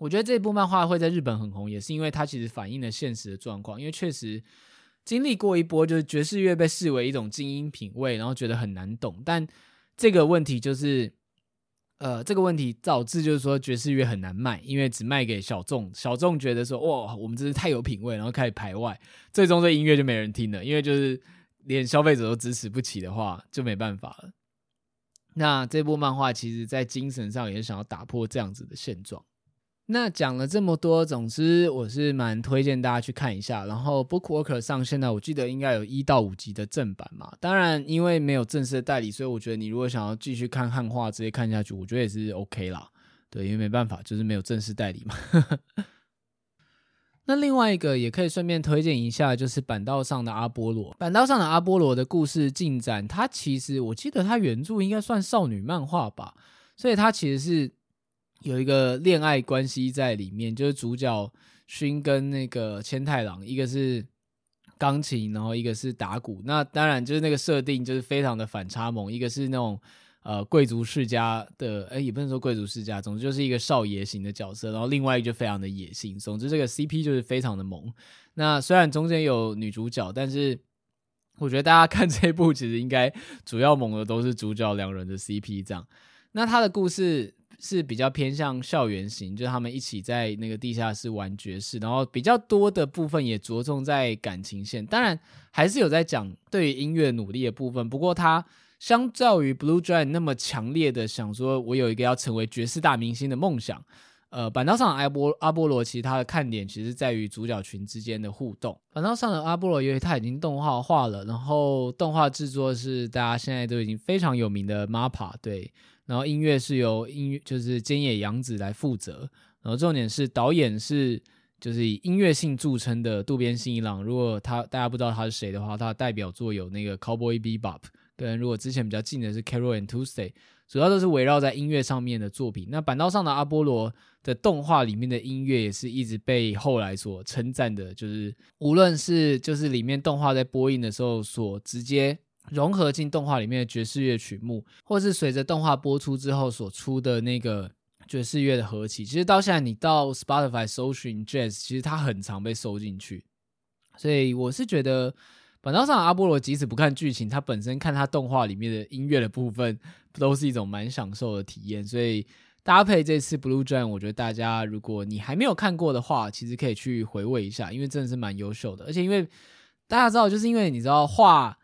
我觉得这部漫画会在日本很红，也是因为它其实反映了现实的状况。因为确实经历过一波，就是爵士乐被视为一种精英品味，然后觉得很难懂。但这个问题就是，呃，这个问题导致就是说爵士乐很难卖，因为只卖给小众，小众觉得说哇，我们真是太有品味，然后开始排外，最终这音乐就没人听了，因为就是连消费者都支持不起的话，就没办法了。那这部漫画其实在精神上也想要打破这样子的现状。那讲了这么多，总之我是蛮推荐大家去看一下。然后 BookWalker 上现在我记得应该有一到五集的正版嘛。当然，因为没有正式的代理，所以我觉得你如果想要继续看汉化，直接看下去，我觉得也是 OK 啦。对，因为没办法，就是没有正式代理嘛。那另外一个也可以顺便推荐一下，就是板道上的阿波罗。板道上的阿波罗的故事进展，它其实我记得它原著应该算少女漫画吧，所以它其实是。有一个恋爱关系在里面，就是主角薰跟那个千太郎，一个是钢琴，然后一个是打鼓。那当然就是那个设定就是非常的反差萌，一个是那种呃贵族世家的，哎，也不能说贵族世家，总之就是一个少爷型的角色，然后另外一个就非常的野性。总之这个 CP 就是非常的萌。那虽然中间有女主角，但是我觉得大家 看这一部其实应该主要萌的都是主角两人的 CP 这样。那他的故事。是比较偏向校园型，就是他们一起在那个地下室玩爵士，然后比较多的部分也着重在感情线，当然还是有在讲对于音乐努力的部分。不过他相较于 Blue Giant 那么强烈的想说，我有一个要成为爵士大明星的梦想。呃，板道上的阿波阿波罗其实他的看点其实在于主角群之间的互动。板道上的阿波罗由于他已经动画化了，然后动画制作是大家现在都已经非常有名的 MAPPA 对。然后音乐是由音乐就是菅野洋子来负责，然后重点是导演是就是以音乐性著称的渡边信一郎。如果他大家不知道他是谁的话，他的代表作有那个 Cowboy Bebop，跟如果之前比较近的是 Carol and Tuesday，主要都是围绕在音乐上面的作品。那板道上的阿波罗的动画里面的音乐也是一直被后来所称赞的，就是无论是就是里面动画在播映的时候所直接。融合进动画里面的爵士乐曲目，或是随着动画播出之后所出的那个爵士乐的合集，其实到现在你到 Spotify 搜寻 Jazz，其实它很常被收进去。所以我是觉得，坂道上阿波罗即使不看剧情，它本身看它动画里面的音乐的部分，都是一种蛮享受的体验。所以搭配这次 Blue Giant，我觉得大家如果你还没有看过的话，其实可以去回味一下，因为真的是蛮优秀的。而且因为大家知道，就是因为你知道画。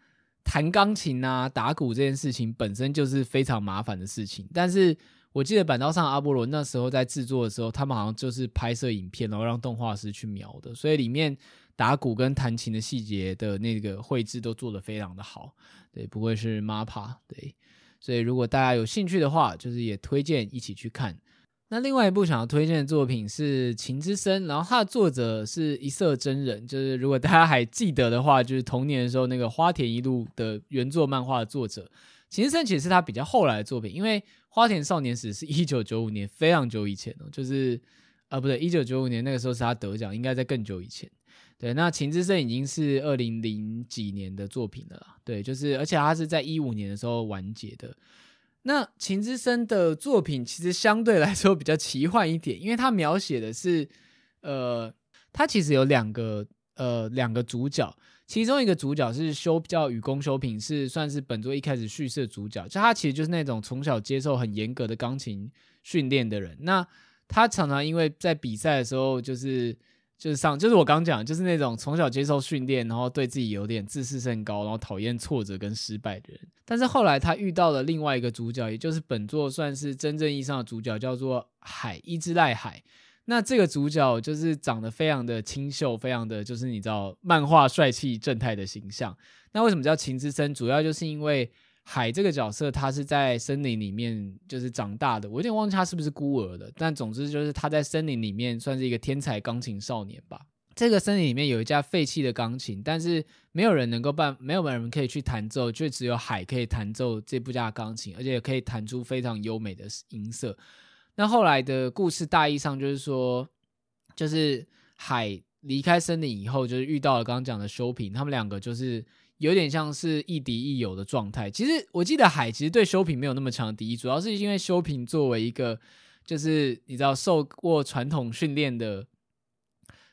弹钢琴啊，打鼓这件事情本身就是非常麻烦的事情。但是我记得板道上阿波罗那时候在制作的时候，他们好像就是拍摄影片，然后让动画师去描的，所以里面打鼓跟弹琴的细节的那个绘制都做得非常的好。对，不会是妈怕。对，所以如果大家有兴趣的话，就是也推荐一起去看。那另外一部想要推荐的作品是《情之声》，然后它的作者是一色真人，就是如果大家还记得的话，就是童年的时候那个花田一路的原作漫画的作者。《情之声》其实是他比较后来的作品，因为《花田少年史》是一九九五年，非常久以前哦，就是啊不对，一九九五年那个时候是他得奖，应该在更久以前。对，那《情之声》已经是二零零几年的作品了，对，就是而且他是在一五年的时候完结的。那琴之声的作品其实相对来说比较奇幻一点，因为它描写的是，呃，它其实有两个呃两个主角，其中一个主角是修叫雨宫修平，是算是本作一开始叙事主角，就他其实就是那种从小接受很严格的钢琴训练的人，那他常常因为在比赛的时候就是。就是上，就是我刚讲，就是那种从小接受训练，然后对自己有点自视甚高，然后讨厌挫折跟失败的人。但是后来他遇到了另外一个主角，也就是本作算是真正意义上的主角，叫做海伊之濑海。那这个主角就是长得非常的清秀，非常的就是你知道漫画帅气正太的形象。那为什么叫情之森？主要就是因为。海这个角色，他是在森林里面就是长大的，我有点忘记他是不是孤儿了。但总之就是他在森林里面算是一个天才钢琴少年吧。这个森林里面有一架废弃的钢琴，但是没有人能够办，没有人可以去弹奏，就只有海可以弹奏这部架钢琴，而且可以弹出非常优美的音色。那后来的故事大意上就是说，就是海离开森林以后，就是遇到了刚刚讲的修平，他们两个就是。有点像是亦敌亦友的状态。其实我记得海其实对修平没有那么强的敌意，主要是因为修平作为一个就是你知道受过传统训练的、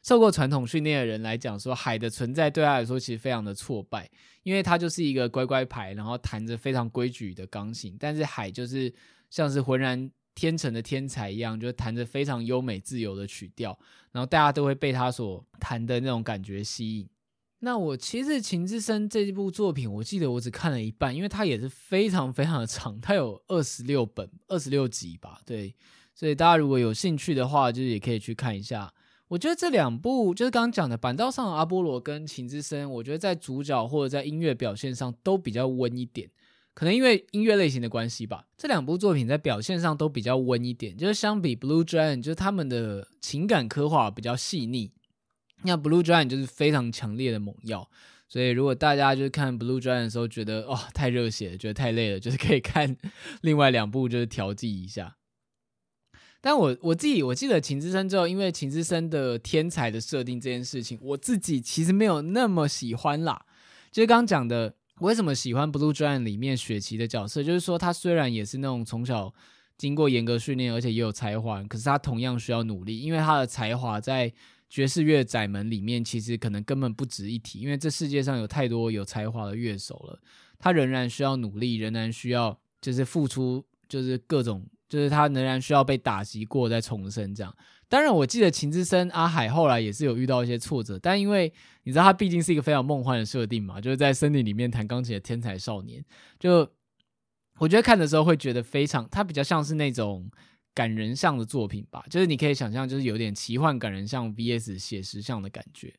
受过传统训练的人来讲，说海的存在对他来说其实非常的挫败，因为他就是一个乖乖牌，然后弹着非常规矩的钢琴，但是海就是像是浑然天成的天才一样，就弹着非常优美自由的曲调，然后大家都会被他所弹的那种感觉吸引。那我其实《情之深》这部作品，我记得我只看了一半，因为它也是非常非常的长，它有二十六本、二十六集吧，对。所以大家如果有兴趣的话，就是也可以去看一下。我觉得这两部就是刚刚讲的《板道上的阿波罗》跟《情之深》，我觉得在主角或者在音乐表现上都比较温一点。可能因为音乐类型的关系吧，这两部作品在表现上都比较温一点。就是相比《Blue Giant》，就是他们的情感刻画比较细腻。那《Blue Giant》就是非常强烈的猛药，所以如果大家就是看《Blue Giant》的时候觉得哦太热血了，觉得太累了，就是可以看另外两部，就是调剂一下。但我我自己我记得《情之声》之后，因为《情之声》的天才的设定这件事情，我自己其实没有那么喜欢啦。就是刚讲的，为什么喜欢《Blue Giant》里面雪琪的角色，就是说他虽然也是那种从小经过严格训练，而且也有才华，可是他同样需要努力，因为他的才华在。爵士乐窄门里面，其实可能根本不值一提，因为这世界上有太多有才华的乐手了。他仍然需要努力，仍然需要就是付出，就是各种，就是他仍然需要被打击过再重生这样。当然，我记得琴之森阿海后来也是有遇到一些挫折，但因为你知道他毕竟是一个非常梦幻的设定嘛，就是在森林里面弹钢琴的天才少年，就我觉得看的时候会觉得非常，他比较像是那种。感人向的作品吧，就是你可以想象，就是有点奇幻感人向 VS 写实向的感觉。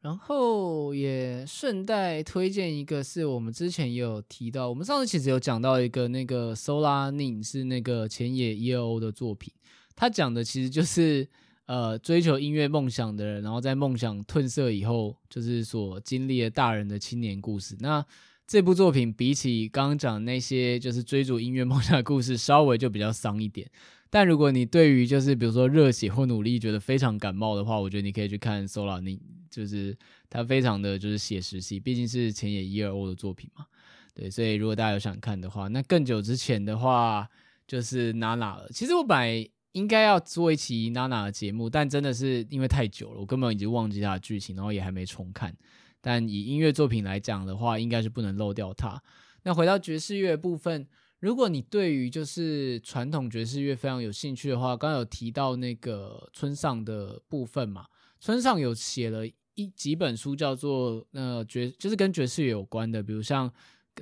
然后也顺带推荐一个，是我们之前也有提到，我们上次其实有讲到一个那个 Sola Nin 是那个浅野一二 O 的作品，他讲的其实就是呃追求音乐梦想的人，然后在梦想褪色以后，就是所经历的大人的青年故事。那这部作品比起刚刚讲那些就是追逐音乐梦想的故事，稍微就比较伤一点。但如果你对于就是比如说热血或努力觉得非常感冒的话，我觉得你可以去看 Sola Nin，就是它非常的就是写实系，毕竟是前野一二 O 的作品嘛。对，所以如果大家有想看的话，那更久之前的话就是 Nana 了。其实我本来应该要做一期 Nana 的节目，但真的是因为太久了，我根本已经忘记它的剧情，然后也还没重看。但以音乐作品来讲的话，应该是不能漏掉它。那回到爵士乐部分。如果你对于就是传统爵士乐非常有兴趣的话，刚刚有提到那个村上的部分嘛？村上有写了一几本书，叫做呃爵，就是跟爵士乐有关的，比如像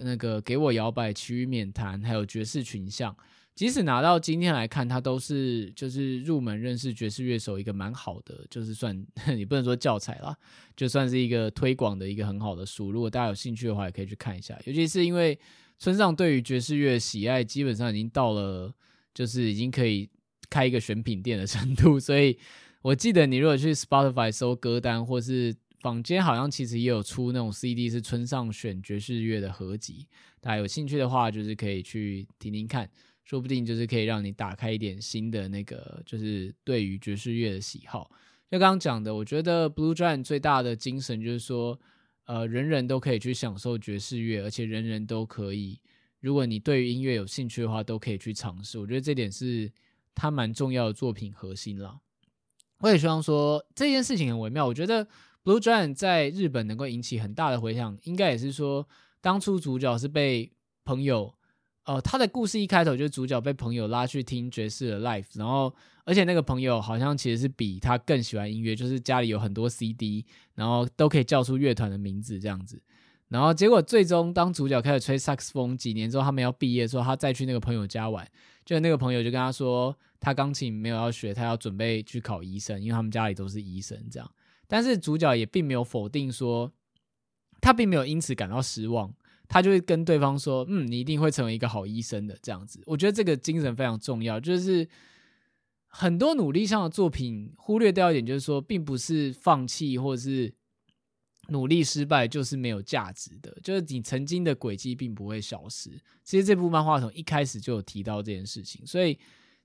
那个给我摇摆、其余免谈，还有爵士群像。即使拿到今天来看，它都是就是入门认识爵士乐手一个蛮好的，就是算 你不能说教材啦，就算是一个推广的一个很好的书。如果大家有兴趣的话，也可以去看一下，尤其是因为。村上对于爵士乐喜爱，基本上已经到了就是已经可以开一个选品店的程度。所以我记得你如果去 Spotify 搜歌单，或是坊间好像其实也有出那种 CD，是村上选爵士乐的合集。大家有兴趣的话，就是可以去听听看，说不定就是可以让你打开一点新的那个，就是对于爵士乐的喜好。就刚刚讲的，我觉得 Blue Giant 最大的精神就是说。呃，人人都可以去享受爵士乐，而且人人都可以。如果你对于音乐有兴趣的话，都可以去尝试。我觉得这点是他蛮重要的作品核心啦。我也希望说这件事情很微妙。我觉得《Blue Giant》在日本能够引起很大的回响，应该也是说当初主角是被朋友。呃，他的故事一开头就是主角被朋友拉去听爵士的 live，然后而且那个朋友好像其实是比他更喜欢音乐，就是家里有很多 CD，然后都可以叫出乐团的名字这样子。然后结果最终当主角开始吹萨克斯风，几年之后他们要毕业的时候，他再去那个朋友家玩，就那个朋友就跟他说，他钢琴没有要学，他要准备去考医生，因为他们家里都是医生这样。但是主角也并没有否定说，他并没有因此感到失望。他就会跟对方说：“嗯，你一定会成为一个好医生的。”这样子，我觉得这个精神非常重要。就是很多努力上的作品忽略掉一点，就是说，并不是放弃或者是努力失败就是没有价值的。就是你曾经的轨迹并不会消失。其实这部漫画从一开始就有提到这件事情，所以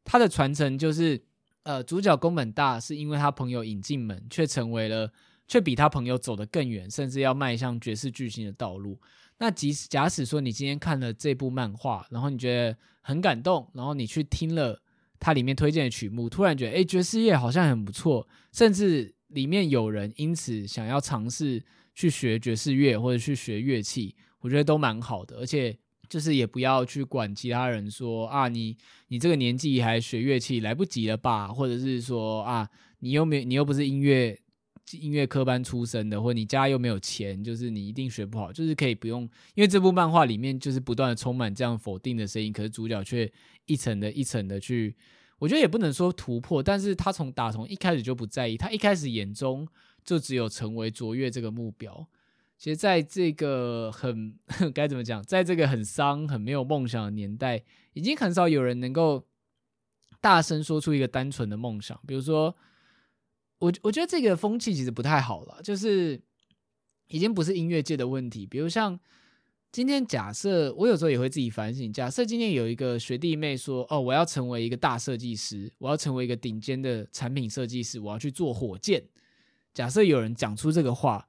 它的传承就是，呃，主角宫本大是因为他朋友引进门，却成为了，却比他朋友走得更远，甚至要迈向爵士巨星的道路。那即使假使说你今天看了这部漫画，然后你觉得很感动，然后你去听了它里面推荐的曲目，突然觉得诶，爵士乐好像很不错，甚至里面有人因此想要尝试去学爵士乐或者去学乐器，我觉得都蛮好的。而且就是也不要去管其他人说啊，你你这个年纪还学乐器来不及了吧？或者是说啊，你又没你又不是音乐音乐科班出身的，或你家又没有钱，就是你一定学不好。就是可以不用，因为这部漫画里面就是不断的充满这样否定的声音，可是主角却一层的一层的去，我觉得也不能说突破，但是他从打从一开始就不在意，他一开始眼中就只有成为卓越这个目标。其实，在这个很 该怎么讲，在这个很丧、很没有梦想的年代，已经很少有人能够大声说出一个单纯的梦想。比如说，我我觉得这个风气其实不太好了，就是已经不是音乐界的问题。比如像今天，假设我有时候也会自己反省，假设今天有一个学弟妹说：“哦，我要成为一个大设计师，我要成为一个顶尖的产品设计师，我要去做火箭。”假设有人讲出这个话。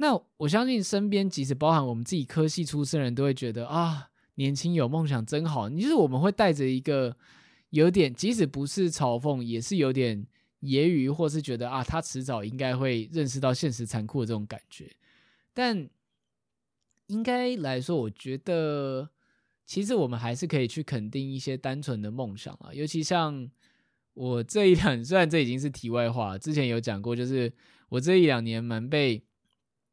那我相信身边，即使包含我们自己科系出身人都会觉得啊，年轻有梦想真好。你就是我们会带着一个有点，即使不是嘲讽，也是有点揶揄，或是觉得啊，他迟早应该会认识到现实残酷的这种感觉。但应该来说，我觉得其实我们还是可以去肯定一些单纯的梦想啊。尤其像我这一两，虽然这已经是题外话，之前有讲过，就是我这一两年蛮被。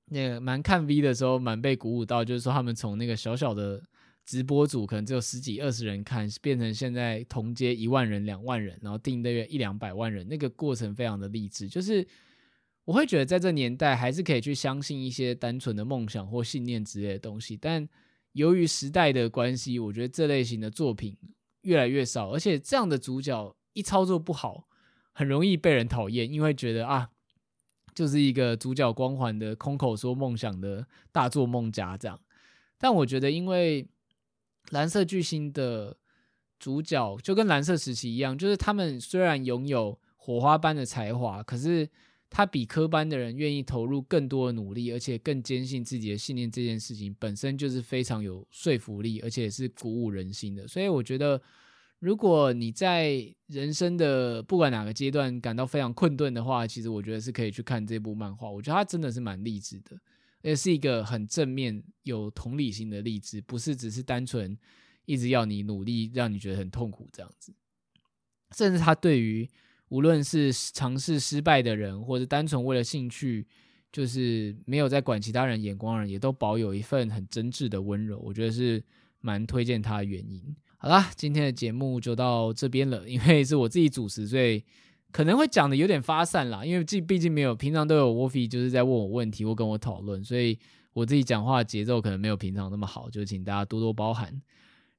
那个蛮看 V 的时候，蛮被鼓舞到，就是说他们从那个小小的直播组，可能只有十几二十人看，变成现在同阶一万人、两万人，然后订阅一两百万人，那个过程非常的励志。就是我会觉得，在这年代还是可以去相信一些单纯的梦想或信念之类的东西，但由于时代的关系，我觉得这类型的作品越来越少，而且这样的主角一操作不好，很容易被人讨厌，因为觉得啊。就是一个主角光环的空口说梦想的大作梦家这样，但我觉得，因为蓝色巨星的主角就跟蓝色时期一样，就是他们虽然拥有火花般的才华，可是他比科班的人愿意投入更多的努力，而且更坚信自己的信念，这件事情本身就是非常有说服力，而且是鼓舞人心的。所以我觉得。如果你在人生的不管哪个阶段感到非常困顿的话，其实我觉得是可以去看这部漫画。我觉得它真的是蛮励志的，也是一个很正面、有同理心的励志，不是只是单纯一直要你努力，让你觉得很痛苦这样子。甚至他对于无论是尝试失败的人，或者单纯为了兴趣，就是没有在管其他人眼光的人，也都保有一份很真挚的温柔。我觉得是蛮推荐他的原因。好啦，今天的节目就到这边了。因为是我自己主持，所以可能会讲的有点发散啦。因为毕毕竟没有平常都有 Wolfie 就是在问我问题或跟我讨论，所以我自己讲话节奏可能没有平常那么好，就请大家多多包涵。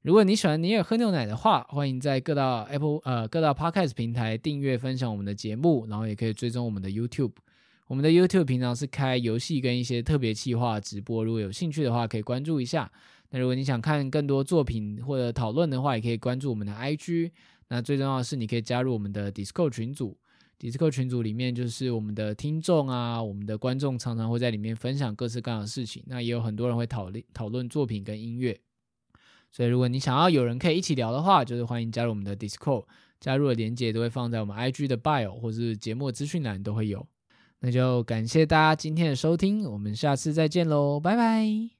如果你喜欢你也喝牛奶的话，欢迎在各大 Apple 呃各大 Podcast 平台订阅分享我们的节目，然后也可以追踪我们的 YouTube。我们的 YouTube 平常是开游戏跟一些特别企划直播，如果有兴趣的话，可以关注一下。那如果你想看更多作品或者讨论的话，也可以关注我们的 IG。那最重要的是，你可以加入我们的 Discord 群组。Discord 群组里面就是我们的听众啊，我们的观众常常会在里面分享各式各样的事情。那也有很多人会讨论讨论作品跟音乐。所以如果你想要有人可以一起聊的话，就是欢迎加入我们的 Discord。加入的连接都会放在我们 IG 的 Bio 或是节目资讯栏都会有。那就感谢大家今天的收听，我们下次再见喽，拜拜。